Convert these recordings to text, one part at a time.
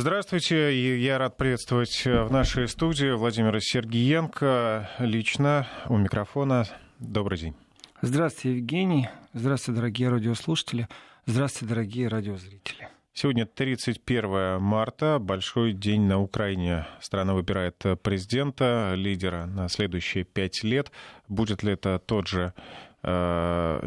Здравствуйте, я рад приветствовать в нашей студии Владимира Сергиенко лично у микрофона. Добрый день. Здравствуйте, Евгений. Здравствуйте, дорогие радиослушатели. Здравствуйте, дорогие радиозрители. Сегодня 31 марта, большой день на Украине. Страна выбирает президента, лидера на следующие пять лет. Будет ли это тот же Э,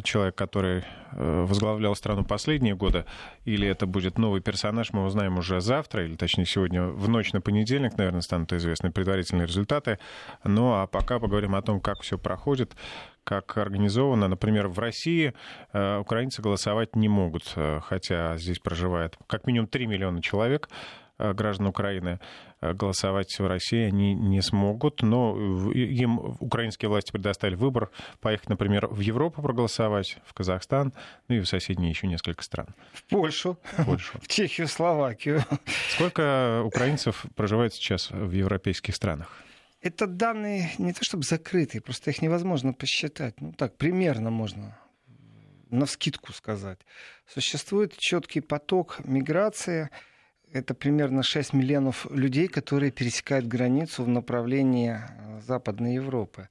человек, который э, возглавлял страну последние годы, или это будет новый персонаж, мы узнаем уже завтра, или точнее сегодня в ночь на понедельник, наверное, станут известны предварительные результаты. Ну а пока поговорим о том, как все проходит, как организовано. Например, в России э, украинцы голосовать не могут, хотя здесь проживает как минимум 3 миллиона человек. Э, граждан Украины э, голосовать в России они не смогут, но им украинские власти предоставили выбор поехать, например, в Европу проголосовать, в Казахстан, ну и в соседние еще несколько стран. В Польшу, в, Польшу. в Чехию, Словакию. Сколько украинцев проживает сейчас в европейских странах? Это данные не то чтобы закрытые, просто их невозможно посчитать. Ну так, примерно можно на вскидку сказать. Существует четкий поток миграции – это примерно 6 миллионов людей, которые пересекают границу в направлении э, Западной Европы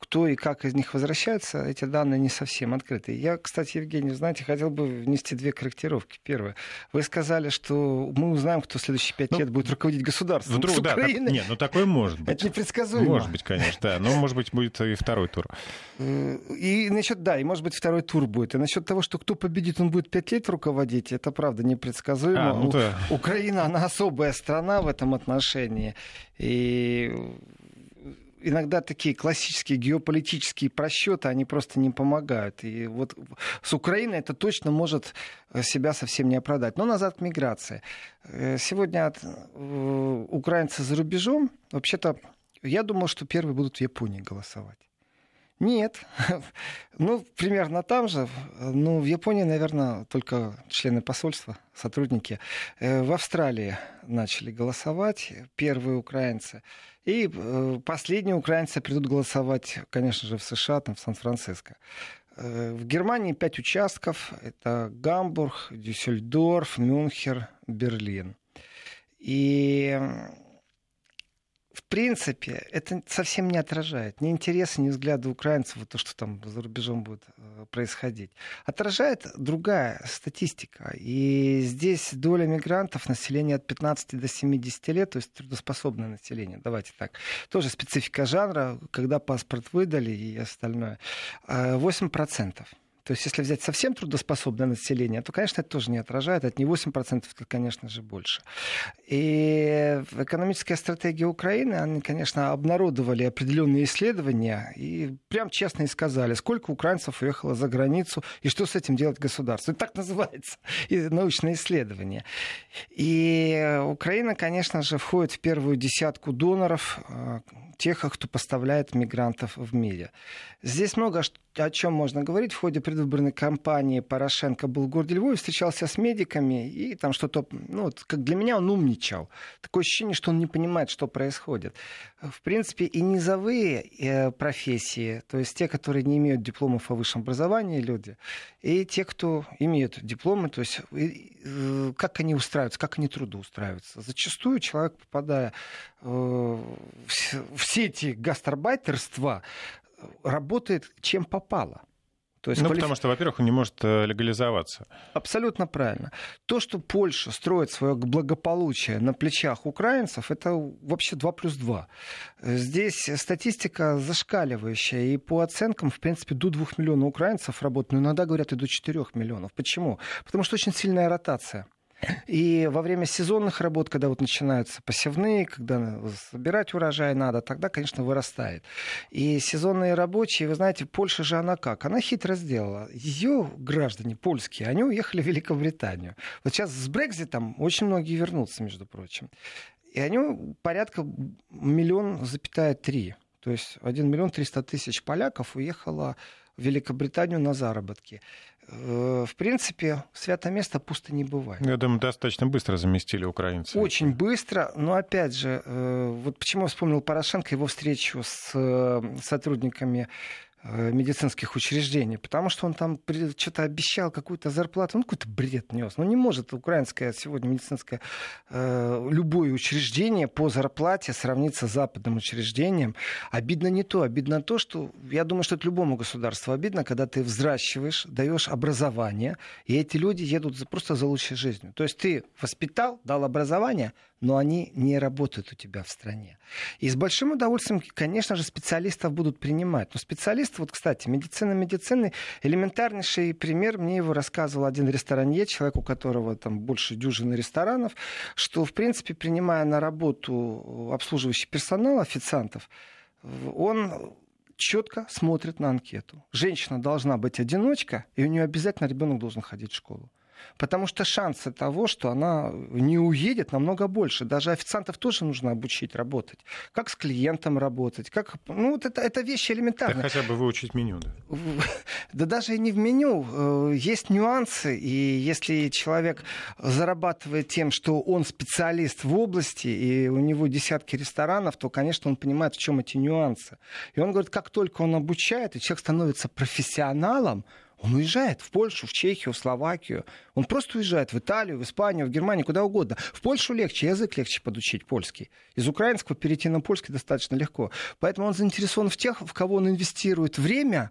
кто и как из них возвращается, эти данные не совсем открыты. Я, кстати, Евгений, знаете, хотел бы внести две корректировки. Первое. Вы сказали, что мы узнаем, кто в следующие пять ну, лет будет руководить государством. Вдруг, с да, так, нет, ну такое может быть. Это непредсказуемо. Может быть, конечно, да. Но, может быть, будет и второй тур. Э, и насчет, да, и может быть, второй тур будет. И насчет того, что кто победит, он будет пять лет руководить, это правда непредсказуемо. А, ну, да. Украина, она особая страна в этом отношении. И иногда такие классические геополитические просчеты, они просто не помогают. И вот с Украиной это точно может себя совсем не оправдать. Но назад к миграции. Э, сегодня от э, украинцы за рубежом, вообще-то, я думал, что первые будут в Японии голосовать. Нет. ну, примерно там же. Ну, в Японии, наверное, только члены посольства, сотрудники. Э, в Австралии начали голосовать первые украинцы. И э, последние украинцы придут голосовать, конечно же, в США, там, в Сан-Франциско. Э, в Германии пять участков. Это Гамбург, Дюссельдорф, Мюнхер, Берлин. И в принципе, это совсем не отражает ни интересы, ни взгляды украинцев, то, что там за рубежом будет э, происходить. Отражает другая статистика. И здесь доля мигрантов, населения от 15 до 70 лет, то есть трудоспособное население, давайте так, тоже специфика жанра, когда паспорт выдали и остальное, 8%. То есть если взять совсем трудоспособное население, то, конечно, это тоже не отражает. Это не 8%, это, конечно же, больше. И экономическая стратегия Украины, они, конечно, обнародовали определенные исследования и прям честно и сказали, сколько украинцев уехало за границу и что с этим делать государство. Это так называется и научное исследование. И Украина, конечно же, входит в первую десятку доноров э, тех, кто поставляет мигрантов в мире. Здесь много о чем можно говорить. В ходе предвыборной кампании Порошенко был в городе Львове, встречался с медиками, и там что-то, ну, вот, как для меня он умничал. Такое ощущение, что он не понимает, что происходит. В принципе, и низовые э, профессии, то есть те, которые не имеют дипломов о высшем образовании, люди, и те, кто имеют дипломы, то есть э, как они устраиваются, как они трудоустраиваются. Зачастую человек, попадая э, в сети гастарбайтерства, работает чем попало. То есть ну, квалиф... потому что, во-первых, он не может э, легализоваться. Абсолютно правильно. То, что Польша строит свое благополучие на плечах украинцев, это вообще 2 плюс 2. Здесь статистика зашкаливающая, и по оценкам, в принципе, до 2 миллионов украинцев работают, но иногда говорят и до 4 миллионов. Почему? Потому что очень сильная ротация. И во время сезонных работ, когда вот начинаются посевные, когда собирать урожай надо, тогда, конечно, вырастает. И сезонные рабочие, вы знаете, Польша же она как? Она хитро сделала. Ее граждане польские, они уехали в Великобританию. Вот сейчас с Брекзитом очень многие вернутся, между прочим. И они порядка миллион запятая три. То есть 1 миллион 300 тысяч поляков уехало в Великобританию на заработки. Э, в принципе, святое место пусто не бывает. Я думаю, достаточно быстро заместили украинцы. Очень быстро, но опять же, э, вот почему я вспомнил Порошенко, его встречу с э, сотрудниками медицинских учреждений, потому что он там что-то обещал какую-то зарплату, ну какой-то бред нес. Ну не может украинское сегодня медицинское э, любое учреждение по зарплате сравниться с западным учреждением. Обидно не то, обидно то, что я думаю, что это любому государству обидно, когда ты взращиваешь, даешь образование, и эти люди едут просто за лучшей жизнью. То есть ты воспитал, дал образование, но они не работают у тебя в стране. И с большим удовольствием, конечно же, специалистов будут принимать. Но специалисты, вот, кстати, медицина медицины, элементарнейший пример, мне его рассказывал один ресторанье, человек, у которого там больше дюжины ресторанов, что, в принципе, принимая на работу обслуживающий персонал, официантов, он четко смотрит на анкету. Женщина должна быть одиночка, и у нее обязательно ребенок должен ходить в школу. Потому что шансы того, что она не уедет, намного больше. Даже официантов тоже нужно обучить работать. Как с клиентом работать, как... Ну, вот это, это вещи элементарные. Да хотя бы выучить меню, да? Да даже и не в меню. Э, есть нюансы, и если человек зарабатывает тем, что он специалист в области, и у него десятки ресторанов, то, конечно, он понимает, в чем эти нюансы. И он говорит, как только он обучает, и человек становится профессионалом, он уезжает в Польшу, в Чехию, в Словакию. Он просто уезжает в Италию, в Испанию, в Германию, куда угодно. В Польшу легче, язык легче подучить польский. Из украинского перейти на польский достаточно легко. Поэтому он заинтересован в тех, в кого он инвестирует время,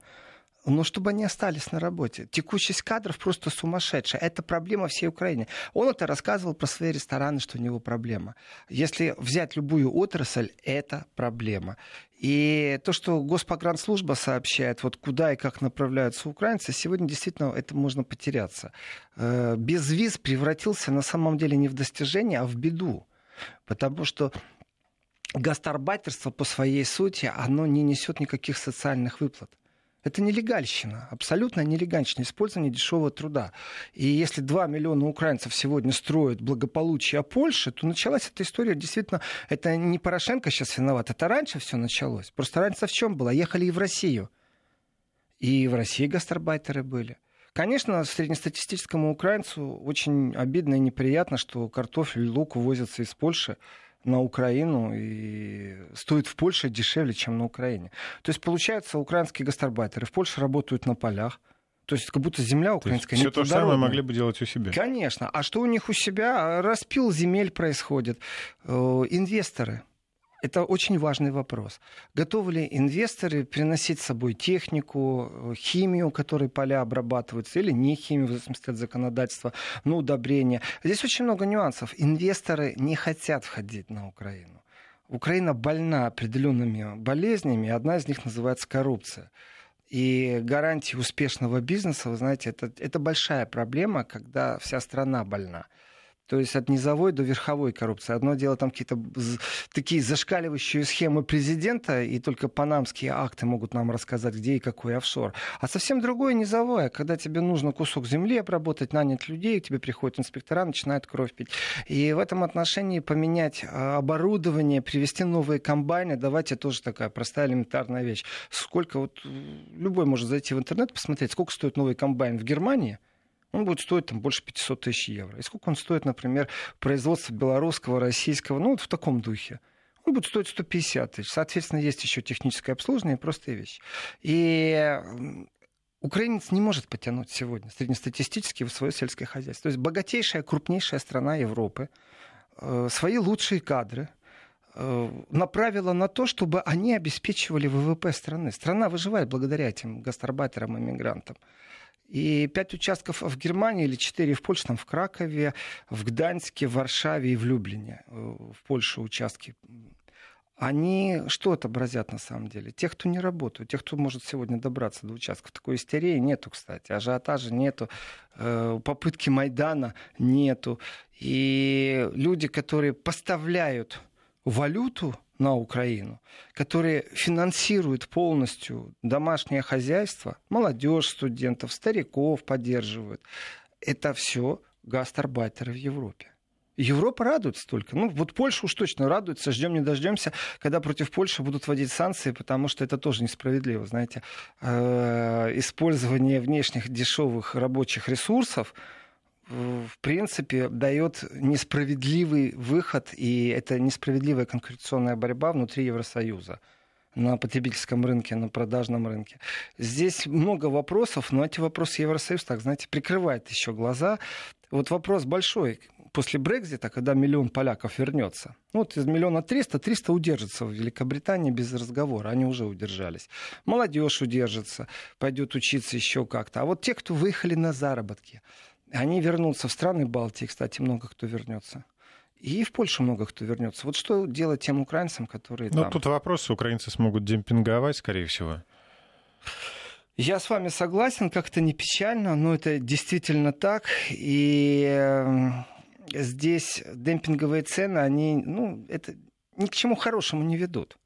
но чтобы они остались на работе. Текучесть кадров просто сумасшедшая. Это проблема всей Украины. Он это рассказывал про свои рестораны, что у него проблема. Если взять любую отрасль, это проблема. И то, что Госпогранслужба сообщает, вот куда и как направляются украинцы, сегодня действительно это можно потеряться. Э, без виз превратился на самом деле не в достижение, а в беду. Потому что гастарбайтерство по своей сути, оно не несет никаких социальных выплат. Это нелегальщина, абсолютно нелегальщина, использование дешевого труда. И если 2 миллиона украинцев сегодня строят благополучие Польши, то началась эта история действительно, это не Порошенко сейчас виноват, это раньше все началось. Просто раньше в чем было? Ехали и в Россию. И в России гастарбайтеры были. Конечно, среднестатистическому украинцу очень обидно и неприятно, что картофель лук увозятся из Польши на Украину и стоит в Польше дешевле, чем на Украине. То есть, получается, украинские гастарбайтеры в Польше работают на полях, то есть как будто земля украинская Все то же самое могли бы делать у себя. Конечно. А что у них у себя? Распил земель происходит. Э, инвесторы это очень важный вопрос. Готовы ли инвесторы приносить с собой технику, э, химию, которой поля обрабатываются, или не химию, в зависимости от законодательства, ну, удобрения. Здесь очень много нюансов. Инвесторы не хотят входить на Украину. Украина больна определенными болезнями, одна из них называется коррупция. И гарантии успешного бизнеса, вы знаете, это, это большая проблема, когда вся страна больна. То есть от низовой до верховой коррупции. Одно дело там какие-то такие зашкаливающие схемы президента, и только панамские акты могут нам рассказать, где и какой офшор. А совсем другое низовое, когда тебе нужно кусок земли обработать, нанять людей, к тебе приходят инспектора, начинают кровь пить. И в этом отношении поменять а, оборудование, привести новые комбайны, давайте тоже такая простая элементарная вещь. Сколько вот любой может зайти в интернет, посмотреть, сколько стоит новый комбайн в Германии, он будет стоить там, больше 500 тысяч евро. И сколько он стоит, например, производство белорусского, российского, ну вот в таком духе. Он будет стоить 150 тысяч. Соответственно, есть еще техническое обслуживание и простые вещи. И украинец не может потянуть сегодня среднестатистически в свое сельское хозяйство. То есть богатейшая, крупнейшая страна Европы, э, свои лучшие кадры, э, направила на то, чтобы они обеспечивали ВВП страны. Страна выживает благодаря этим гастарбайтерам и мигрантам. И пять участков в Германии или четыре в Польше, там в Кракове, в Гданьске, в Варшаве и в Люблине, э, в Польше участки. Они что отобразят на самом деле? Тех, кто не работает, тех, кто может сегодня добраться до участков. Такой истерии нету, кстати. Ажиотажа нету, э, попытки Майдана нету. И люди, которые поставляют валюту на Украину, которые финансируют полностью домашнее хозяйство, молодежь, студентов, стариков поддерживают. Это все гастарбайтеры в Европе. Европа радуется только. Ну, вот Польша уж точно радуется. Ждем не дождемся, когда против Польши будут вводить санкции, потому что это тоже несправедливо. Знаете, э, использование внешних дешевых рабочих ресурсов в принципе, дает несправедливый выход, и это несправедливая конкуренционная борьба внутри Евросоюза. на потребительском рынке, на продажном рынке. Здесь много вопросов, но эти вопросы Евросоюз, так знаете, прикрывает еще глаза. Вот вопрос большой после Брекзита, когда миллион поляков вернется. Ну, вот из миллиона триста, триста удержится в Великобритании без разговора. Они уже удержались. Молодежь удержится, пойдет учиться еще как-то. А вот те, кто выехали на заработки, они вернутся в страны Балтии, кстати, много кто вернется. И в Польшу много кто вернется. Вот что делать тем украинцам, которые Ну, там... тут вопрос, украинцы смогут демпинговать, скорее всего. Я с вами согласен, как-то не печально, но это действительно так. И эм, здесь демпинговые цены, они, ну, это ни к чему хорошему не ведут.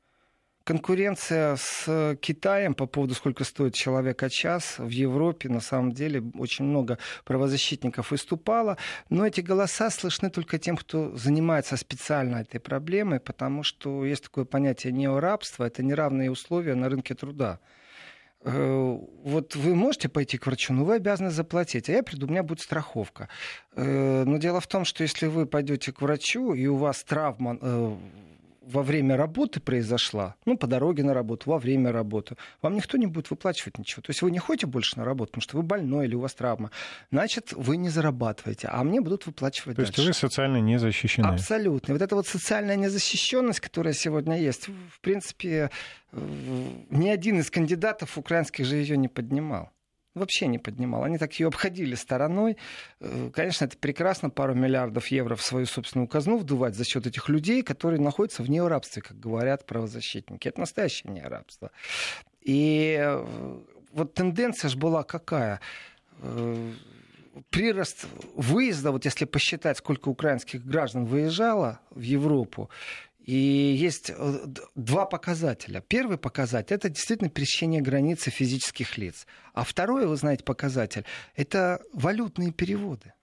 Конкуренция с Китаем по поводу, сколько стоит человек час в Европе, на самом деле очень много правозащитников выступало, но эти голоса слышны только тем, кто занимается специально этой проблемой, потому что есть такое понятие неорабства, это неравные условия на рынке труда. Э, вот вы можете пойти к врачу, но вы обязаны заплатить, а я приду, у меня будет страховка. Э, но дело в том, что если вы пойдете к врачу, и у вас травма э, во время работы произошла, ну, по дороге на работу, во время работы, вам никто не будет выплачивать ничего. То есть вы не ходите больше на работу, потому что вы больной или у вас травма. Значит, вы не зарабатываете, а мне будут выплачивать То дальше. есть вы социально не защищены. Абсолютно. Вот эта вот социальная незащищенность, которая сегодня есть, в принципе, ни один из кандидатов украинских же ее не поднимал вообще не поднимал. Они так ее обходили стороной. Э, конечно, это прекрасно, пару миллиардов евро в свою собственную казну вдувать за счет этих людей, которые находятся в неорабстве, как говорят правозащитники. Это настоящее неорабство. И э, вот тенденция же была какая? Э, прирост выезда, вот если посчитать, сколько украинских граждан выезжало в Европу, и есть э, два показателя. Первый показатель – это действительно пересечение границы физических лиц. А второй, вы знаете, показатель – это валютные переводы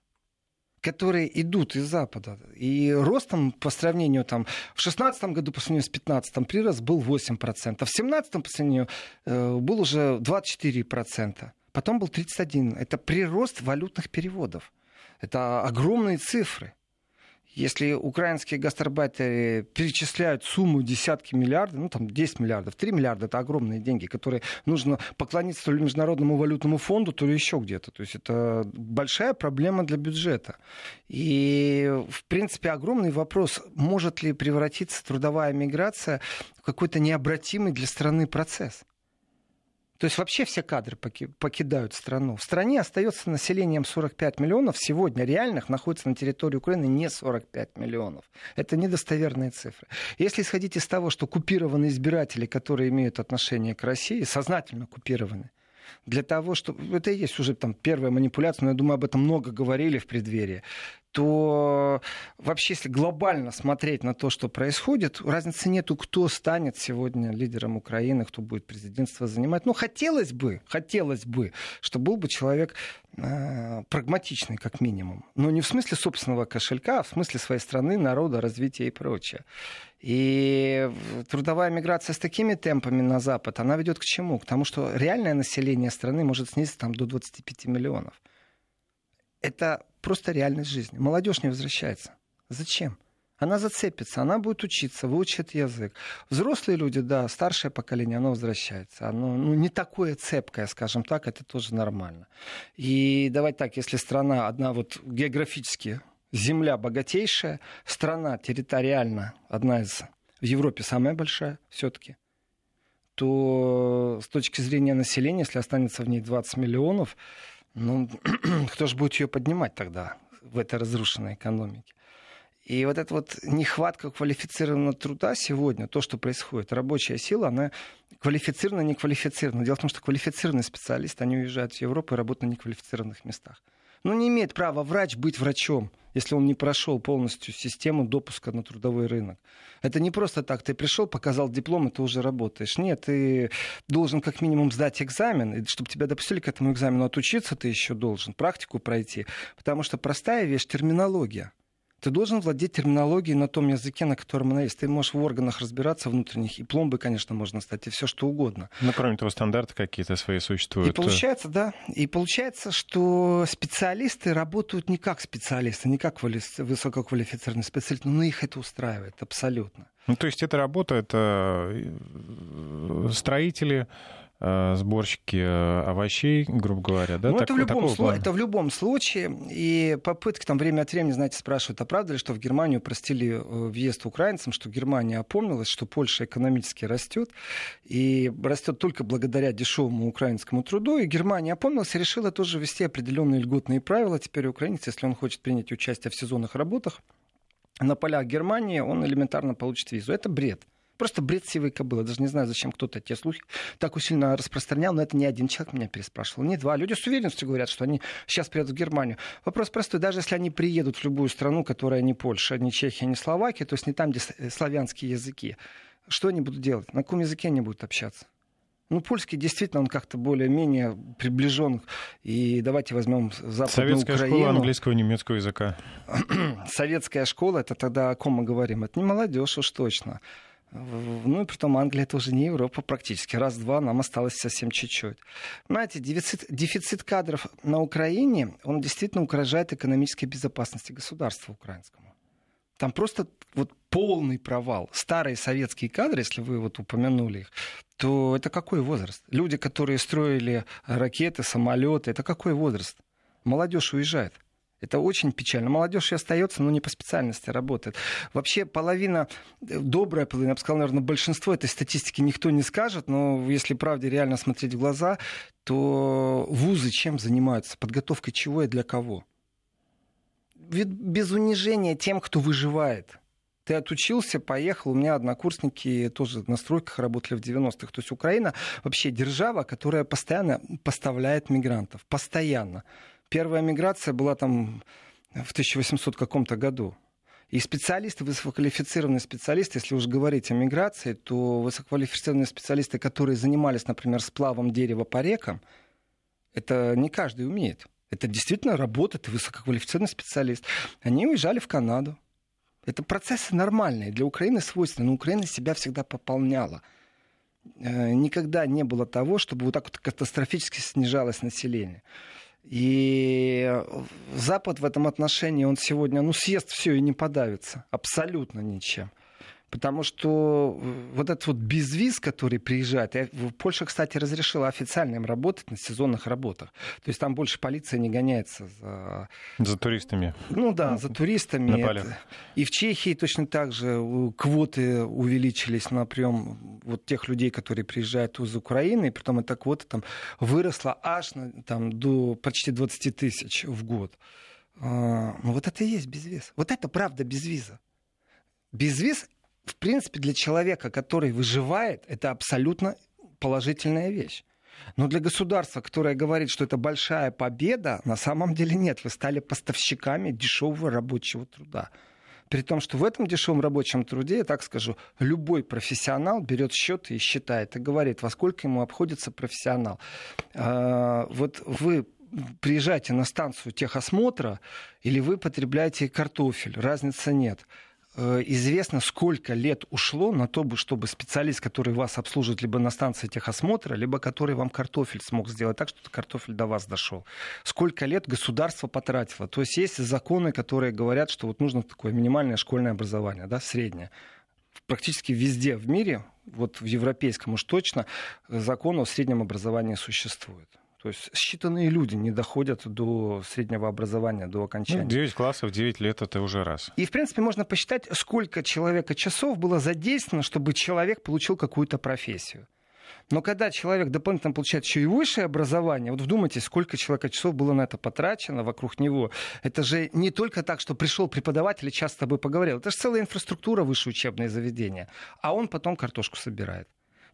которые идут из Запада. И ростом по сравнению там, в 2016 году по сравнению с 2015 прирост был 8%, а в 2017 по сравнению э, был уже 24%. Потом был 31%. Это прирост валютных переводов. Это огромные цифры. Если украинские гастарбайтеры перечисляют сумму десятки миллиардов, ну там 10 миллиардов, 3 миллиарда, это огромные деньги, которые нужно поклониться то ли Международному валютному фонду, то ли еще где-то. То есть это большая проблема для бюджета. И, в принципе, огромный вопрос, может ли превратиться трудовая миграция в какой-то необратимый для страны процесс. То есть вообще все кадры покидают страну. В стране остается населением 45 миллионов. Сегодня реальных находится на территории Украины не 45 миллионов. Это недостоверные цифры. Если исходить из того, что купированные избиратели, которые имеют отношение к России, сознательно купированы, для того, чтобы... Это и есть уже там первая манипуляция, но я думаю, об этом много говорили в преддверии то вообще, если глобально смотреть на то, что происходит, разницы нету, кто станет сегодня лидером Украины, кто будет президентство занимать. Ну, хотелось бы, хотелось бы, чтобы был бы человек э, прагматичный, как минимум. Но не в смысле собственного кошелька, а в смысле своей страны, народа, развития и прочее. И трудовая миграция с такими темпами на Запад, она ведет к чему? К тому, что реальное население страны может снизиться там, до 25 миллионов. Это просто реальность жизни. Молодежь не возвращается. Зачем? Она зацепится, она будет учиться, выучит язык. Взрослые люди, да, старшее поколение, оно возвращается. Оно ну, не такое цепкое, скажем так, это тоже нормально. И давайте так, если страна одна вот географически, земля богатейшая, страна территориально одна из в Европе самая большая все-таки, то с точки зрения населения, если останется в ней 20 миллионов, ну, кто же будет ее поднимать тогда в этой разрушенной экономике? И вот эта вот нехватка квалифицированного труда сегодня, то, что происходит, рабочая сила, она квалифицирована, не квалифицирована. Дело в том, что квалифицированные специалисты, они уезжают в Европу и работают на неквалифицированных местах. Ну, не имеет права врач быть врачом, если он не прошел полностью систему допуска на трудовой рынок. Это не просто так, ты пришел, показал диплом, и ты уже работаешь. Нет, ты должен как минимум сдать экзамен, и чтобы тебя допустили к этому экзамену, отучиться ты еще должен, практику пройти. Потому что простая вещь — терминология Ты должен владеть терминологией на том языке, на котором она есть. Ты можешь в органах разбираться внутренних, и пломбы, конечно, можно стать, и все что угодно. Ну, кроме того, стандарты какие-то свои существуют. И получается, да, и получается, что специалисты работают не как специалисты, не как высококвалифицированные специалисты, но их это устраивает абсолютно. Ну, то есть это работа, это э, строители, Э, сборщики э, овощей, грубо говоря, да? Ну, так, это, в любом слу- это в любом случае. И попытки там время от времени, знаете, спрашивают, а правда ли, что в Германию простили э, въезд украинцам, что Германия опомнилась, что Польша экономически растет, и растет только благодаря дешевому украинскому труду, и Германия опомнилась и решила тоже ввести определенные льготные правила. Теперь украинец, если он хочет принять участие в сезонных работах, на полях Германии он элементарно получит визу. Это бред. Просто бред сивой кобылы. Даже не знаю, зачем кто-то те слухи так сильно распространял, но это не один человек меня переспрашивал, не два. Люди с уверенностью говорят, что они сейчас приедут в Германию. Вопрос простой. Даже если они приедут в любую страну, которая не Польша, не Чехия, не Словакия, то есть не там, где э, славянские языки, что они будут делать? На каком языке они будут общаться? Ну, польский действительно, он как-то более-менее приближен. И давайте возьмем Западную Советская Украину. школа английского и немецкого языка. Советская школа, это тогда о ком мы говорим? Это не молодежь уж точно. Ну и притом Англия тоже не Европа практически. Раз-два нам осталось совсем чуть-чуть. Знаете, дефицит, дефицит кадров на Украине, он действительно угрожает экономической безопасности государства украинскому. Там просто вот полный провал. Старые советские кадры, если вы вот упомянули их, то это какой возраст? Люди, которые строили ракеты, самолеты, это какой возраст? Молодежь уезжает. Это очень печально. Молодежь и остается, но не по специальности работает. Вообще половина, э, добрая половина, я бы сказал, наверное, большинство этой статистики никто не скажет, но если правде реально смотреть в глаза, то вузы чем занимаются? Подготовкой чего и для кого? Ведь без унижения тем, кто выживает. Ты отучился, поехал. У меня однокурсники тоже на стройках работали в 90-х. То есть Украина вообще держава, которая постоянно поставляет мигрантов. Постоянно. Первая миграция была там в 1800 каком-то году. И специалисты, высококвалифицированные специалисты, если уж говорить о миграции, то высококвалифицированные специалисты, которые занимались, например, сплавом дерева по рекам, это не каждый умеет. Это действительно работает высококвалифицированный специалист. Они уезжали в Канаду. Это процессы нормальные, для Украины свойственны, но Украина себя всегда пополняла. Э, никогда не было того, чтобы вот так вот катастрофически снижалось население. И Запад в этом отношении, он сегодня, ну, съест все и не подавится. Абсолютно ничем. Потому что вот этот вот безвиз, который приезжает, я, Польша, кстати, разрешила официально им работать на сезонных работах. То есть там больше полиция не гоняется за... За туристами. Ну да, за туристами. Это... И в Чехии точно так же квоты увеличились на прием вот тех людей, которые приезжают из Украины, и притом эта квота там выросла аж на, там, до почти 20 тысяч в год. А, ну вот это и есть безвиз. Вот это правда безвиза. Безвиз в принципе, для человека, который выживает, это абсолютно положительная вещь. Но для государства, которое говорит, что это большая победа, на самом деле нет. Вы стали поставщиками дешевого рабочего труда. При том, что в этом дешевом рабочем труде, я так скажу, любой профессионал берет счет и считает, и говорит, во сколько ему обходится профессионал. А, вот вы приезжаете на станцию техосмотра или вы потребляете картофель, разницы нет. Э, известно, сколько лет ушло на то, чтобы специалист, который вас обслуживает либо на станции техосмотра, либо который вам картофель смог сделать так, что картофель до вас дошел. Сколько лет государство потратило. То есть есть законы, которые говорят, что вот нужно такое минимальное школьное образование, да, среднее практически везде в мире, вот в европейском уж точно, закон о среднем образовании существует. То есть считанные люди не доходят до среднего образования, до окончания. Ну, 9 классов, 9 лет это уже раз. И, в принципе, можно посчитать, сколько человека часов было задействовано, чтобы человек получил какую-то профессию. Но когда человек дополнительно получает еще и высшее образование, вот вдумайтесь, сколько человека часов было на это потрачено вокруг него. Это же не только так, что пришел преподаватель и часто с тобой поговорил. Это же целая инфраструктура высшее учебное заведение. А он потом картошку собирает.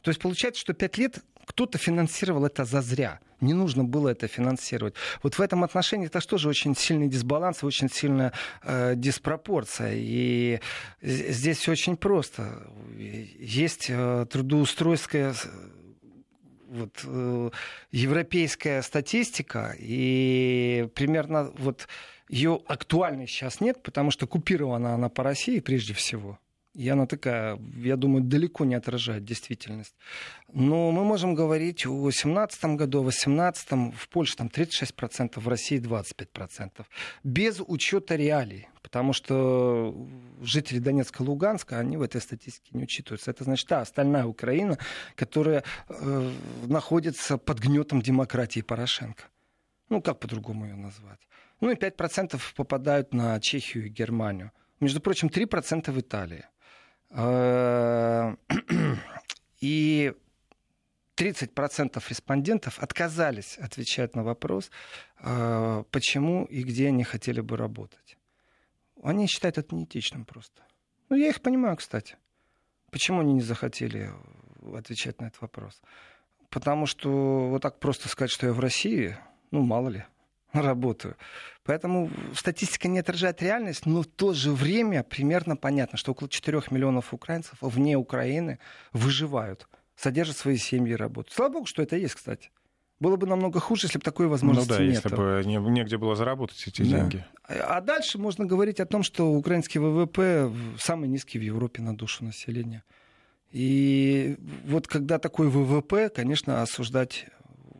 То есть получается, что пять лет кто-то финансировал это зазря. Не нужно было это финансировать. Вот в этом отношении это тоже очень сильный дисбаланс, очень сильная э, диспропорция. И здесь все очень просто. Есть э, трудоустройская вот, э, европейская статистика, и примерно вот Ее актуальной сейчас нет, потому что купирована она по России прежде всего. И она такая, я думаю, далеко не отражает действительность. Но мы можем говорить о 2017 году, о 2018, в Польше там 36%, в России 25%. Без учета реалий. Потому что жители Донецка и Луганска, они в этой статистике не учитываются. Это значит та остальная Украина, которая э, находится под гнетом демократии Порошенко. Ну, как по-другому ее назвать? Ну и 5% попадают на Чехию и Германию. Между прочим, 3% в Италии. Э, и 30% респондентов отказались отвечать на вопрос, э, почему и где они хотели бы работать. Они считают это неэтичным просто. Ну, я их понимаю, кстати. Почему они не захотели отвечать на этот вопрос? Потому что вот так просто сказать, что я в России, ну, мало ли, работаю. Поэтому статистика не отражает реальность, но в то же время примерно понятно, что около 4 миллионов украинцев вне Украины выживают, содержат свои семьи и работают. Слава богу, что это есть, кстати. Было бы намного хуже, если бы такой возможности ну да, нет. если бы не, негде было заработать эти да. деньги. А дальше можно говорить о том, что украинский ВВП самый низкий в Европе на душу населения. И вот когда такой ВВП, конечно, осуждать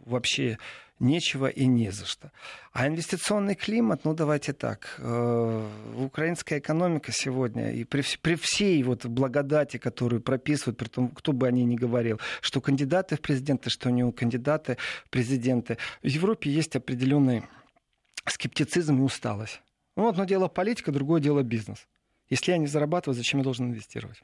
вообще нечего и не за что. А инвестиционный климат, ну давайте так, э, украинская экономика сегодня, и при, при всей вот благодати, которую прописывают, при том, кто бы о ней ни говорил, что кандидаты в президенты, что не кандидаты в президенты, в Европе есть определенный скептицизм и усталость. Ну, одно дело политика, другое дело бизнес. Если я не зарабатываю, зачем я должен инвестировать?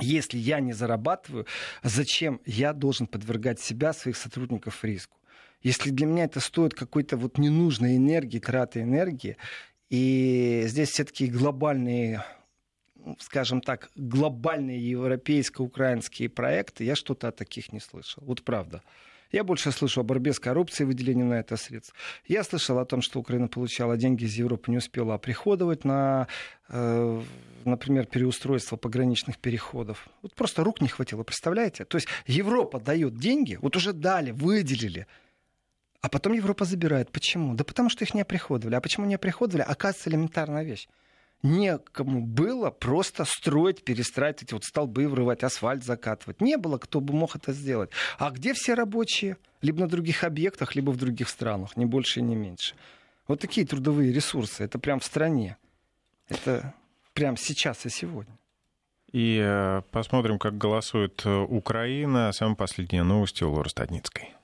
Если я не зарабатываю, зачем я должен подвергать себя, своих сотрудников риску? Если для меня это стоит какой-то вот ненужной энергии, траты энергии, и здесь все-таки глобальные скажем так, глобальные европейско-украинские проекты, я что-то о таких не слышал. Вот правда. Я больше слышу о борьбе с коррупцией, выделении на это средств. Я слышал о том, что Украина получала деньги из Европы, не успела оприходовать на, э, например, переустройство пограничных переходов. Вот просто рук не хватило, представляете? То есть Европа дает деньги, вот уже дали, выделили, а потом Европа забирает. Почему? Да потому что их не оприходовали. А почему не оприходовали? Оказывается, элементарная вещь. Некому было просто строить, перестраивать эти вот столбы, врывать, асфальт закатывать. Не было, кто бы мог это сделать. А где все рабочие? Либо на других объектах, либо в других странах. Не больше и не меньше. Вот такие трудовые ресурсы. Это прям в стране. Это прям сейчас и сегодня. И э, посмотрим, как голосует э, Украина. Самые последние новости у Лоры Стадницкой.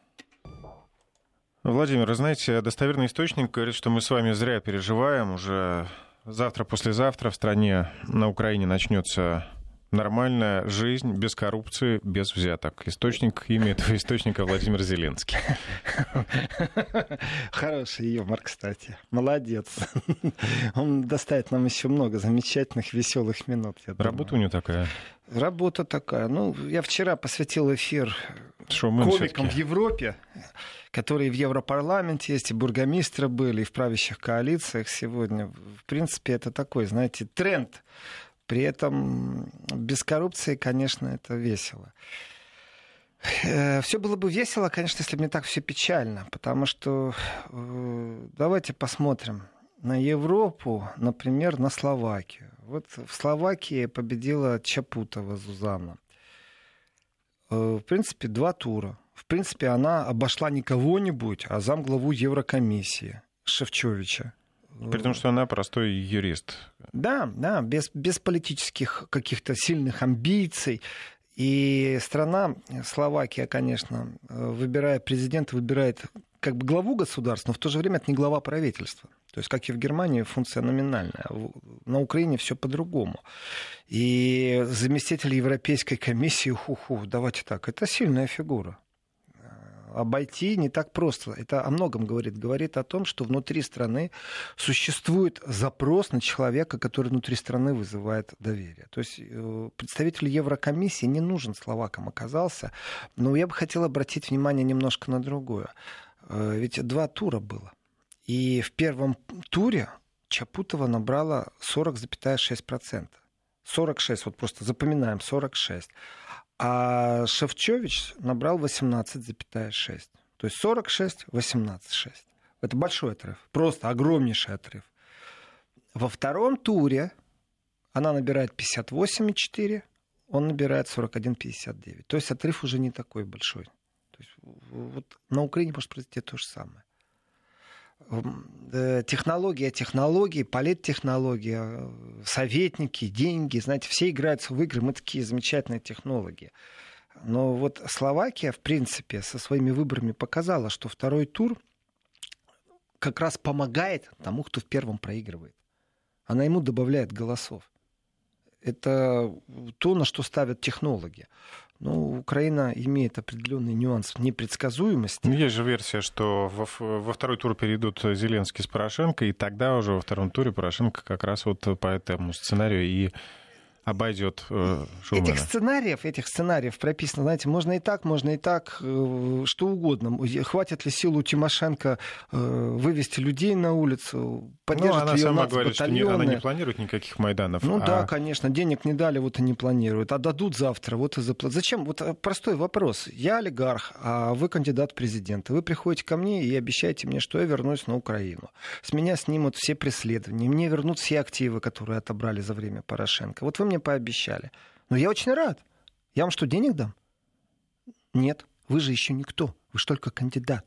Владимир, знаете, достоверный источник говорит, что мы с вами зря переживаем. Уже завтра-послезавтра в стране на Украине начнется нормальная жизнь без коррупции, без взяток. Источник, имя этого источника Владимир Зеленский. Хороший юмор, кстати. Молодец. Он доставит нам еще много замечательных, веселых минут. Работа у него такая. Работа такая. Ну, я вчера посвятил эфир комикам в Европе которые в Европарламенте есть, и бургомистры были, и в правящих коалициях сегодня. В принципе, это такой, знаете, тренд. При этом без коррупции, конечно, это весело. Э, все было бы весело, конечно, если бы не так все печально, потому что э, давайте посмотрим на Европу, например, на Словакию. Вот в Словакии победила Чапутова Зузана. Э, в принципе, два тура в принципе, она обошла не кого-нибудь, а замглаву Еврокомиссии Шевчовича. При том, что она простой юрист. Да, да, без, без политических каких-то сильных амбиций. И страна, Словакия, конечно, выбирая президента, выбирает как бы главу государства, но в то же время это не глава правительства. То есть, как и в Германии, функция номинальная. На Украине все по-другому. И заместитель Европейской комиссии, ху-ху, давайте так, это сильная фигура обойти не так просто. Это о многом говорит. Говорит о том, что внутри страны существует запрос на человека, который внутри страны вызывает доверие. То есть э, представитель Еврокомиссии не нужен словакам оказался. Но я бы хотел обратить внимание немножко на другое. Э, ведь два тура было. И в первом туре Чапутова набрала 40,6%. 46, вот просто запоминаем, 46. А Шевчович набрал 18,6. То есть 46, 18,6. Это большой отрыв, просто огромнейший отрыв. Во втором туре она набирает 58,4, он набирает 41,59. То есть отрыв уже не такой большой. То есть, вот на Украине может произойти то же самое. Э, технология, технологии, политтехнология, советники, деньги, знаете, все играются в игры, мы такие замечательные технологии. Но вот Словакия, в принципе, со своими выборами показала, что второй тур как раз помогает тому, кто в первом проигрывает. Она ему добавляет голосов. Это то, на что ставят технологи. Ну, Украина имеет определенный нюанс непредсказуемости. Ну, есть же версия, что во, во второй тур перейдут Зеленский с Порошенко, и тогда уже во втором туре Порошенко как раз вот по этому сценарию и обойдет э. Этих сценариев, этих сценариев прописано, знаете, можно и так, можно и так, э, что угодно. Хватит ли сил у Тимошенко э, вывести людей на улицу, поддержит ну, она ее сама говорит, что не, она не планирует никаких Майданов. Ну а... да, конечно, денег не дали, вот и не планируют. А дадут завтра, вот и заплатят. Зачем? Вот э, простой вопрос. Я олигарх, а вы кандидат в президенты. Вы приходите ко мне и обещаете мне, что я вернусь на Украину. С меня снимут все преследования, мне вернут все активы, которые отобрали за время Порошенко. Вот вы мне мне пообещали. Но я очень рад. Я вам что, денег дам? Нет, вы же еще никто, вы же только кандидат.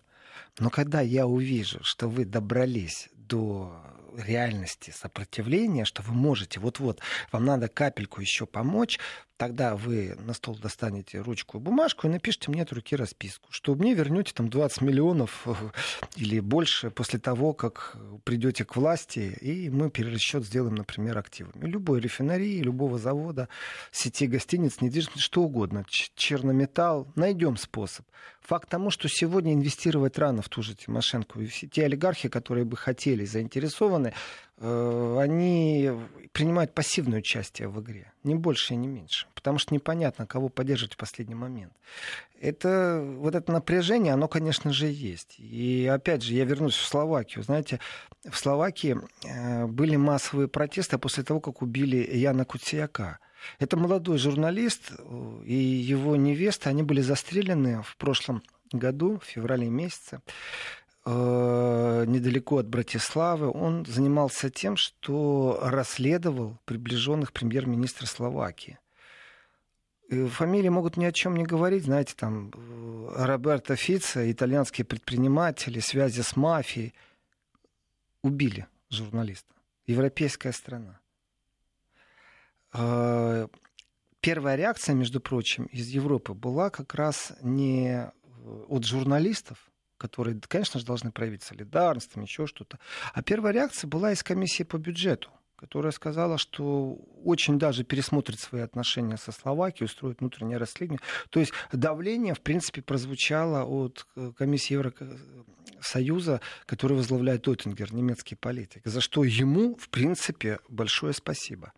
Но когда я увижу, что вы добрались до реальности сопротивления, что вы можете, вот-вот, вам надо капельку еще помочь, тогда вы на стол достанете ручку и бумажку и напишите мне от руки расписку, что мне вернете там 20 миллионов или больше после того, как придете к власти, и мы перерасчет сделаем, например, активами. Любой рефинарии, любого завода, сети гостиниц, недвижимости, что угодно, чернометалл, найдем способ. Факт тому, что сегодня инвестировать рано в ту же Тимошенко, и все те олигархи, которые бы хотели, заинтересованы, они принимают пассивное участие в игре, не больше и не меньше, потому что непонятно, кого поддерживать в последний момент. Это, вот это напряжение, оно, конечно же, есть. И опять же, я вернусь в Словакию. Знаете, в Словакии э, были массовые протесты после того, как убили Яна Куцияка. Это молодой журналист э, и его невеста, они были застрелены в прошлом году, в феврале месяце. Э, недалеко от Братиславы, он занимался тем, что расследовал приближенных премьер-министра Словакии. Фамилии могут ни о чем не говорить, знаете, там э, Роберто Фица, итальянские предприниматели, связи с мафией, убили журналиста. Европейская страна. Э, первая реакция, между прочим, из Европы была как раз не от журналистов, которые, конечно же, должны проявить солидарность, там еще что-то. А первая реакция была из комиссии по бюджету которая сказала, что очень даже пересмотрит свои отношения со Словакией, устроит внутреннее расследование. То есть давление, в принципе, прозвучало от э, комиссии Евросоюза, которую возглавляет Оттингер, немецкий политик, за что ему, в принципе, большое спасибо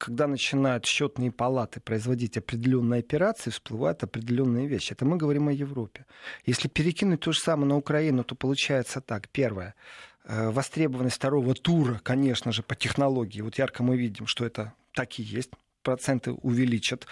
когда начинают счетные палаты производить определенные операции, всплывают определенные вещи. Это мы говорим о Европе. Если перекинуть то же самое на Украину, то получается так. Первое. Э, востребованность второго тура, конечно же, по технологии. Вот ярко мы видим, что это так и есть проценты увеличат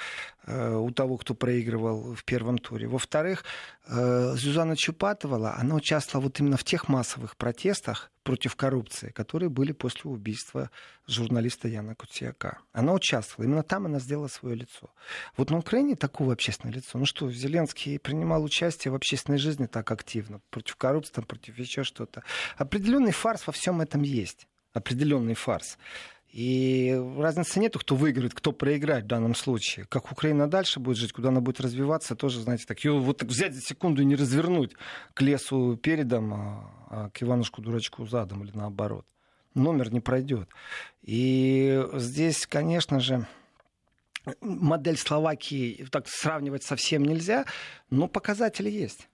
э, у того, кто проигрывал в первом туре. Во-вторых, э, Зюзанна Чупатова, она участвовала вот именно в тех массовых протестах против коррупции, которые были после убийства журналиста Яна Куцияка. Она участвовала. Именно там она сделала свое лицо. Вот на Украине такого общественное лицо. Ну что, Зеленский принимал участие в общественной жизни так активно, против коррупции, там, против еще что-то. Определенный фарс во всем этом есть. Определенный фарс. И разницы нету, кто выиграет, кто проиграет в данном случае. Как Украина дальше будет жить, куда она будет развиваться, тоже, знаете, так ее вот так взять за секунду и не развернуть к лесу передом, а, а к Иванушку-дурачку задом или наоборот. Номер не пройдет. И здесь, конечно же, модель Словакии так сравнивать совсем нельзя, но показатели есть.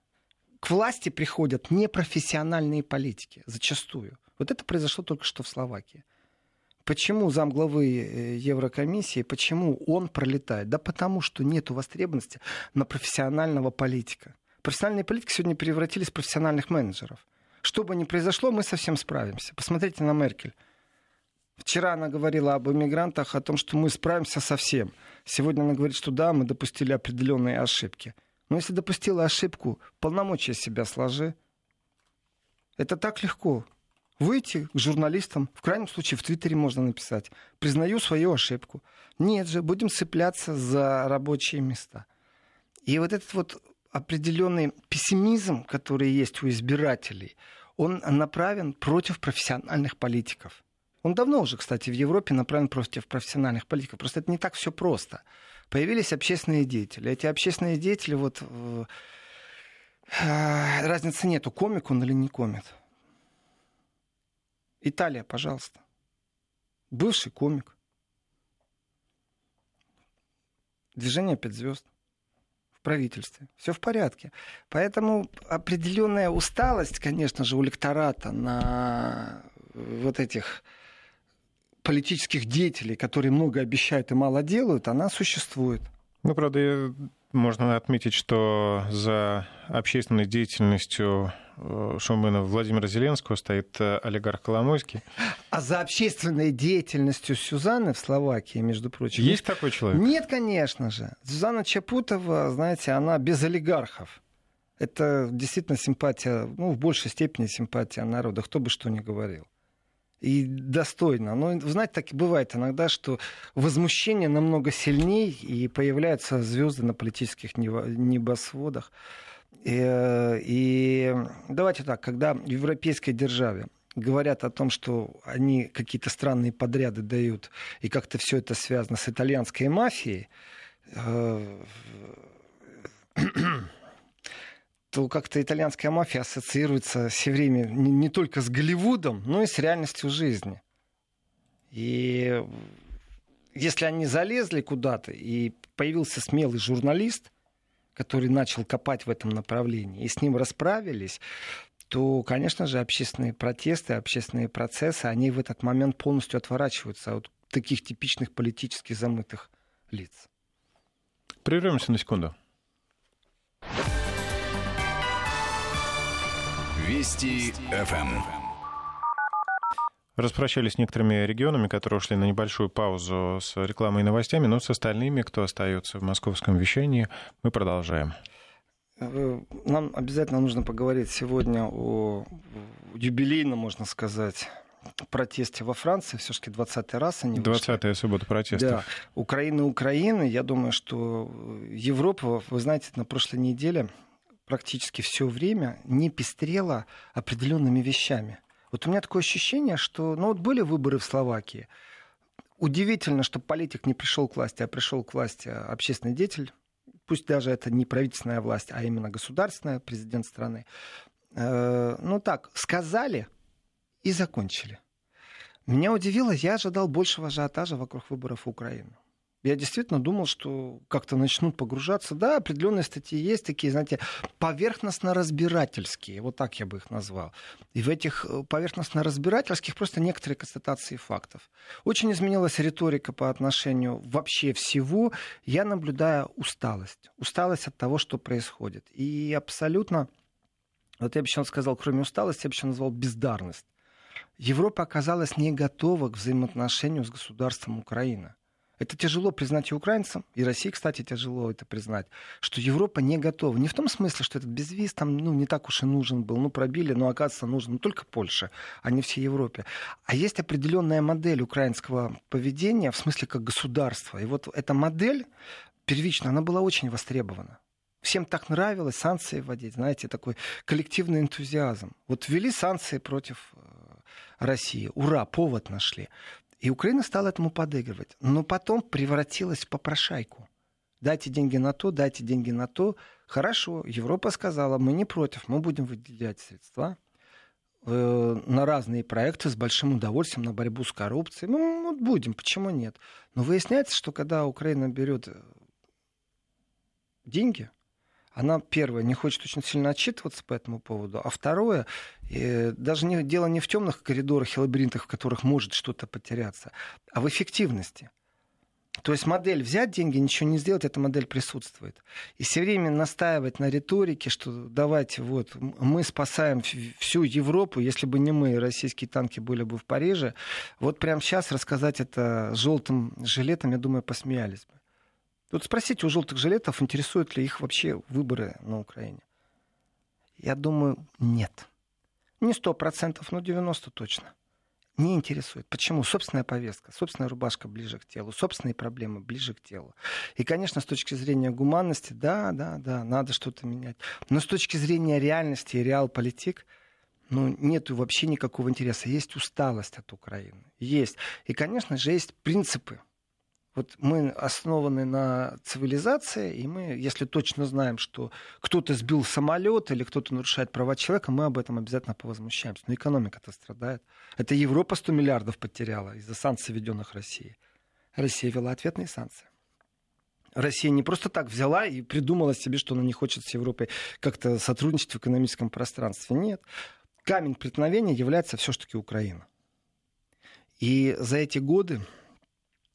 К власти приходят непрофессиональные политики, зачастую. Вот это произошло только что в Словакии. Почему замглавы э, Еврокомиссии, почему он пролетает? Да потому что нет востребованности на профессионального политика. Профессиональные политики сегодня превратились в профессиональных менеджеров. Что бы ни произошло, мы совсем справимся. Посмотрите на Меркель. Вчера она говорила об иммигрантах, о том, что мы справимся со всем. Сегодня она говорит, что да, мы допустили определенные ошибки. Но если допустила ошибку, полномочия себя сложи. Это так легко. Выйти к журналистам, в крайнем случае в Твиттере можно написать, признаю свою ошибку. Нет же, будем цепляться за рабочие места. И вот этот вот определенный пессимизм, который есть у избирателей, он направлен против профессиональных политиков. Он давно уже, кстати, в Европе направлен против профессиональных политиков. Просто это не так все просто. Появились общественные деятели. Эти общественные деятели, вот э, разницы нету, комик он или не комик. Италия, пожалуйста. Бывший комик. Движение пять звезд в правительстве. Все в порядке. Поэтому определенная усталость, конечно же, у лектората на вот этих политических деятелей, которые много обещают и мало делают, она существует. Ну, правда, можно отметить, что за общественной деятельностью э, шоумена Владимира Зеленского стоит э, олигарх Коломойский. А за общественной деятельностью Сюзанны в Словакии, между прочим... Есть такой человек? Нет, конечно же. Сюзанна Чапутова, знаете, она без олигархов. Это действительно симпатия, ну, в большей степени симпатия народа, кто бы что ни говорил и достойно. Но, знаете, так и бывает иногда, что возмущение намного сильнее, и появляются звезды на политических небосводах. И, э, и давайте так, когда в европейской державе говорят о том, что они какие-то странные подряды дают, и как-то все это связано с итальянской мафией, э, то как-то итальянская мафия ассоциируется все время не, не только с Голливудом, но и с реальностью жизни. И если они залезли куда-то, и появился смелый журналист, который начал копать в этом направлении, и с ним расправились, то, конечно же, общественные протесты, общественные процессы, они в этот момент полностью отворачиваются от таких типичных политически замытых лиц. Прервемся на секунду. Вести ФМ. Распрощались с некоторыми регионами, которые ушли на небольшую паузу с рекламой и новостями, но с остальными, кто остается в московском вещании, мы продолжаем. Э, нам обязательно нужно поговорить сегодня о юбилейном, можно сказать, протесте во Франции, все-таки 20-й раз они 20-я суббота протеста. Да. Украина, Украина. Я думаю, что Европа, вы знаете, на прошлой неделе практически все время не пестрела определенными вещами. Вот у меня такое ощущение, что ну вот были выборы в Словакии. Удивительно, что политик не пришел к власти, а пришел к власти общественный деятель, пусть даже это не правительственная власть, а именно государственная, президент страны. Э, ну так, сказали и закончили. Меня удивило, я ожидал большего ажиотажа вокруг выборов в Украину. Я действительно думал, что как-то начнут погружаться. Да, определенные статьи есть такие, знаете, поверхностно-разбирательские, вот так я бы их назвал. И в этих э, поверхностно-разбирательских просто некоторые констатации фактов. Очень изменилась риторика по отношению вообще всего. Я наблюдаю усталость. Усталость от того, что происходит. И абсолютно, вот я бы еще сказал, кроме усталости, я бы еще назвал бездарность. Европа оказалась не готова к взаимоотношению с государством Украины. Это тяжело признать и украинцам, и России, кстати, тяжело это признать, что Европа не готова. Не в том смысле, что этот безвиз там ну, не так уж и нужен был. Ну, пробили, но, оказывается, нужен ну, только Польша, а не всей Европе. А есть определенная модель украинского поведения, в смысле как государства. И вот эта модель первично, она была очень востребована. Всем так нравилось санкции вводить, знаете, такой коллективный энтузиазм. Вот ввели санкции против э, России. Ура, повод нашли. И Украина стала этому подыгрывать. Но потом превратилась в попрошайку. Дайте деньги на то, дайте деньги на то. Хорошо, Европа сказала, мы не против, мы будем выделять средства э, на разные проекты с большим удовольствием, на борьбу с коррупцией. Ну, вот будем, почему нет? Но выясняется, что когда Украина берет э, деньги, она, первое, не хочет очень сильно отчитываться по этому поводу, а второе, э, даже не, дело не в темных коридорах и лабиринтах, в которых может что-то потеряться, а в эффективности. То есть модель взять деньги, ничего не сделать, эта модель присутствует. И все время настаивать на риторике, что давайте вот мы спасаем всю Европу, если бы не мы, российские танки были бы в Париже, вот прямо сейчас рассказать это желтым жилетом, я думаю, посмеялись бы. Вот спросите у желтых жилетов, интересуют ли их вообще выборы на Украине. Я думаю, нет. Не 100%, но 90% точно не интересует. Почему? Собственная повестка, собственная рубашка ближе к телу, собственные проблемы ближе к телу. И, конечно, с точки зрения гуманности, да, да, да, надо что-то менять. Но с точки зрения реальности и реал-политик, ну, нет вообще никакого интереса. Есть усталость от Украины. Есть. И, конечно же, есть принципы, вот мы основаны на цивилизации, и мы, если точно знаем, что кто-то сбил самолет или кто-то нарушает права человека, мы об этом обязательно повозмущаемся. Но экономика-то страдает. Это Европа 100 миллиардов потеряла из-за санкций, введенных Россией. Россия вела ответные санкции. Россия не просто так взяла и придумала себе, что она не хочет с Европой как-то сотрудничать в экономическом пространстве. Нет. Камень преткновения является все-таки Украина. И за эти годы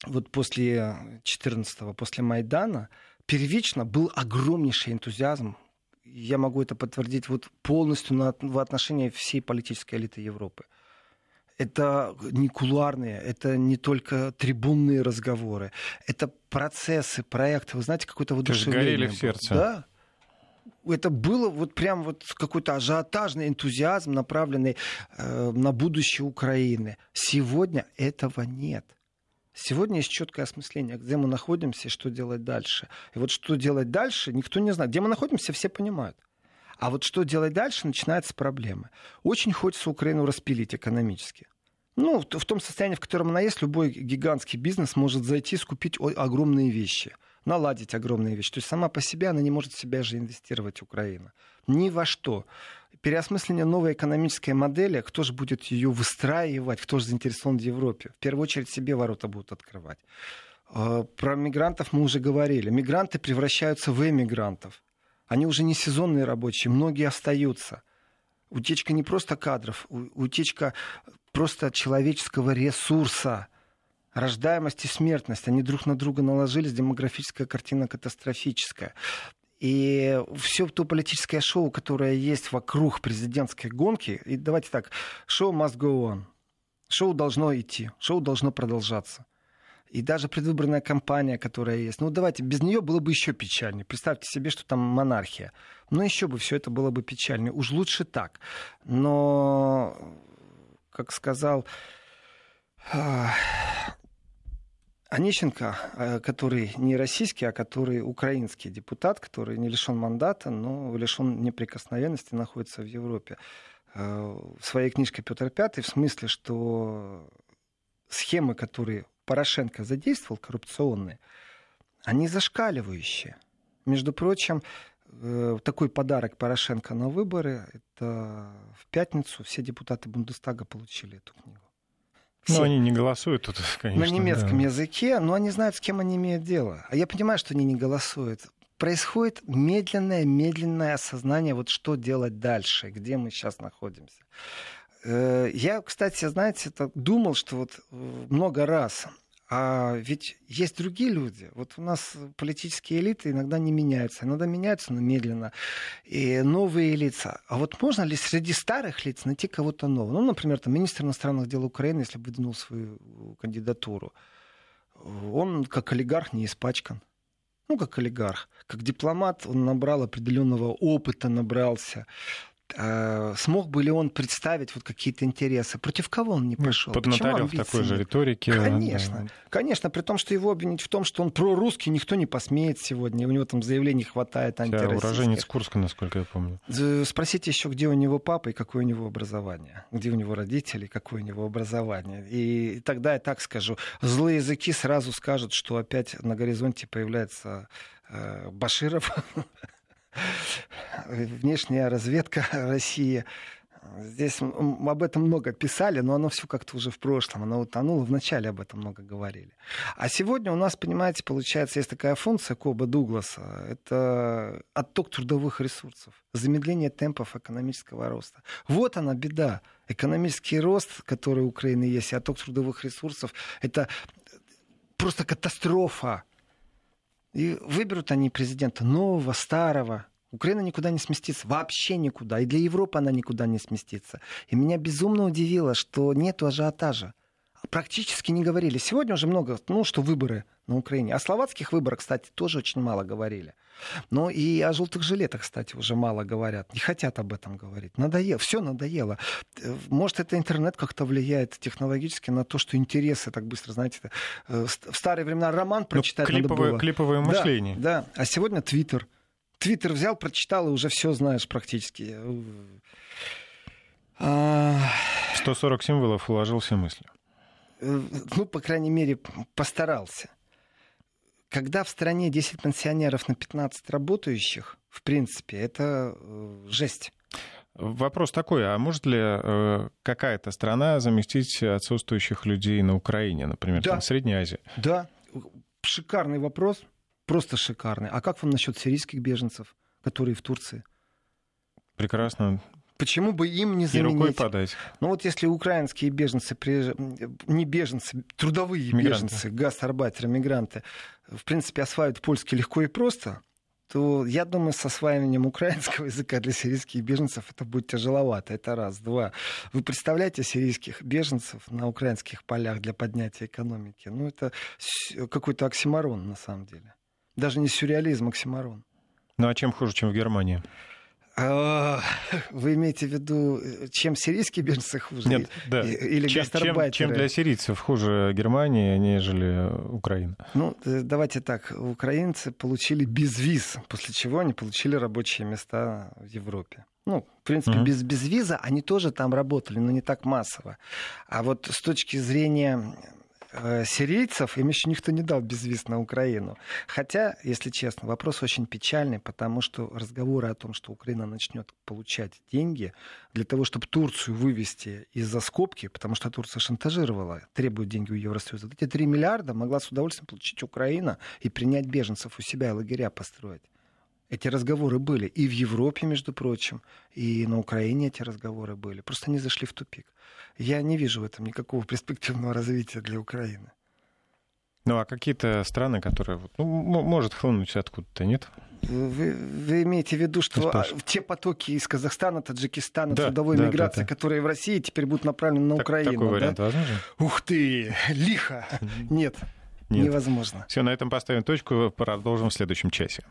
вот после 14-го, после Майдана, первично был огромнейший энтузиазм. Я могу это подтвердить вот полностью на, в отношении всей политической элиты Европы. Это не кулуарные, это не только трибунные разговоры, это процессы, проекты. Вы знаете, какой-то воодушевление. горели в сердце. Да, это было вот прям вот какой-то ажиотажный энтузиазм, направленный э, на будущее Украины. Сегодня этого нет. Сегодня есть четкое осмысление, где мы находимся и что делать дальше. И вот что делать дальше, никто не знает. Где мы находимся, все понимают. А вот что делать дальше, начинается проблема. Очень хочется Украину распилить экономически. Ну, в том состоянии, в котором она есть, любой гигантский бизнес может зайти, скупить огромные вещи, наладить огромные вещи. То есть сама по себе она не может в себя же инвестировать, Украина. Ни во что переосмысление новой экономической модели, кто же будет ее выстраивать, кто же заинтересован в Европе. В первую очередь себе ворота будут открывать. А, про мигрантов мы уже говорили. Мигранты превращаются в эмигрантов. Они уже не сезонные рабочие, многие остаются. Утечка не просто кадров, утечка просто человеческого ресурса. Рождаемость и смертность, они друг на друга наложились, демографическая картина катастрофическая. И все то политическое шоу, которое есть вокруг президентской гонки, и давайте так, шоу must go on. Шоу должно идти, шоу должно продолжаться. И даже предвыборная кампания, которая есть. Ну, давайте, без нее было бы еще печальнее. Представьте себе, что там монархия. Ну, еще бы все это было бы печальнее. Уж лучше так. Но, как сказал Онищенко, э, который не российский, а который украинский депутат, который не лишен мандата, но лишен неприкосновенности, находится в Европе. Э, в своей книжке Петр V в смысле, что схемы, которые Порошенко задействовал, коррупционные, они зашкаливающие. Между прочим, э, такой подарок Порошенко на выборы, это в пятницу все депутаты Бундестага получили эту книгу. Ну, они не голосуют тут, конечно. На немецком да. языке, но они знают, с кем они имеют дело. А я понимаю, что они не голосуют. Происходит медленное, медленное осознание, вот что делать дальше, где мы сейчас находимся. Э, я, кстати, знаете, думал, что вот э, много раз а ведь есть другие люди. Вот у нас политические элиты иногда не меняются. Иногда меняются, но медленно. И новые лица. А вот можно ли среди старых лиц найти кого-то нового? Ну, например, там, министр иностранных дел Украины, если выдвинул свою кандидатуру, он как олигарх не испачкан. Ну, как олигарх. Как дипломат он набрал определенного опыта, набрался. Э, смог бы ли он представить вот какие-то интересы? Против кого он не ну, пошел? Поднаторил в такой же риторике. Конечно. Да. Конечно, при том, что его обвинить в том, что он прорусский, никто не посмеет сегодня. У него там заявлений хватает антироссийских. уроженец Курска, насколько я помню. Спросите еще, где у него папа и какое у него образование. Где у него родители, какое у него образование. И тогда я так скажу. Злые языки сразу скажут, что опять на горизонте появляется э, Баширов внешняя разведка России. Здесь об этом много писали, но оно все как-то уже в прошлом, оно утонуло, вначале об этом много говорили. А сегодня у нас, понимаете, получается, есть такая функция Коба Дугласа, это отток трудовых ресурсов, замедление темпов экономического роста. Вот она беда. Экономический рост, который у Украины есть, и отток трудовых ресурсов, это просто катастрофа и выберут они президента нового, старого. Украина никуда не сместится, вообще никуда. И для Европы она никуда не сместится. И меня безумно удивило, что нет ажиотажа. Практически не говорили. Сегодня уже много, ну, что выборы на Украине. О словацких выборах, кстати, тоже очень мало говорили. Но и о желтых жилетах, кстати, уже мало говорят. Не хотят об этом говорить. Надоело. Все надоело. Может, это интернет как-то влияет технологически на то, что интересы так быстро, знаете, э, в старые времена роман ну, прочитать ну, клиповое, надо было. Клиповое мышление. Да, да. А сегодня Твиттер. Твиттер взял, прочитал, и уже все знаешь практически. 140 а, символов уложился мысли. Э, ну, по крайней мере, постарался. Когда в стране 10 пенсионеров на 15 работающих, в принципе, это э, жесть. Вопрос такой, а может ли э, какая-то страна заместить отсутствующих людей на Украине, например, да. там, Средняя Азия? Да, шикарный вопрос, просто шикарный. А как вам насчет сирийских беженцев, которые в Турции? Прекрасно. Почему бы им не заменить? И рукой подать. Ну вот если украинские беженцы, не беженцы, трудовые мигранты. беженцы, гастарбайтеры, мигранты, в принципе, осваивают польский легко и просто, то я думаю, с осваиванием украинского языка для сирийских беженцев это будет тяжеловато. Это раз. Два. Вы представляете сирийских беженцев на украинских полях для поднятия экономики? Ну, это какой-то оксиморон, на самом деле. Даже не сюрреализм, оксиморон. Ну, а чем хуже, чем в Германии? А, вы имеете в виду, чем сирийские беженцы хуже? Нет, да. Или чем, чем, чем для сирийцев хуже Германия, нежели Украина? Ну, э, давайте так. Украинцы получили безвиз, после чего они получили рабочие места в Европе. Ну, в принципе, uh-huh. без, без виза они тоже там работали, но не так массово. А вот с точки зрения э, сирийцев им еще никто не дал безвиз на Украину. Хотя, если честно, вопрос очень печальный, потому что разговоры о том, что Украина начнет получать деньги для того, чтобы Турцию вывести из-за скобки, потому что Турция шантажировала, требует деньги у Евросоюза. Эти 3 миллиарда могла с удовольствием получить Украина и принять беженцев у себя и лагеря построить. Эти разговоры были и в Европе, между прочим, и на Украине эти разговоры были. Просто они зашли в тупик. Я не вижу в этом никакого перспективного развития для Украины. Ну, а какие-то страны, которые, ну, может хлынуть откуда-то, нет? Вы, вы имеете в виду, что а, те потоки из Казахстана, Таджикистана, да, трудовой да, миграции, да, да. которые в России теперь будут направлены на так, Украину? Такой вариант да? возможен? Ух ты, лихо! Нет, Нет. невозможно. Все, на этом поставим точку, продолжим в следующем часе.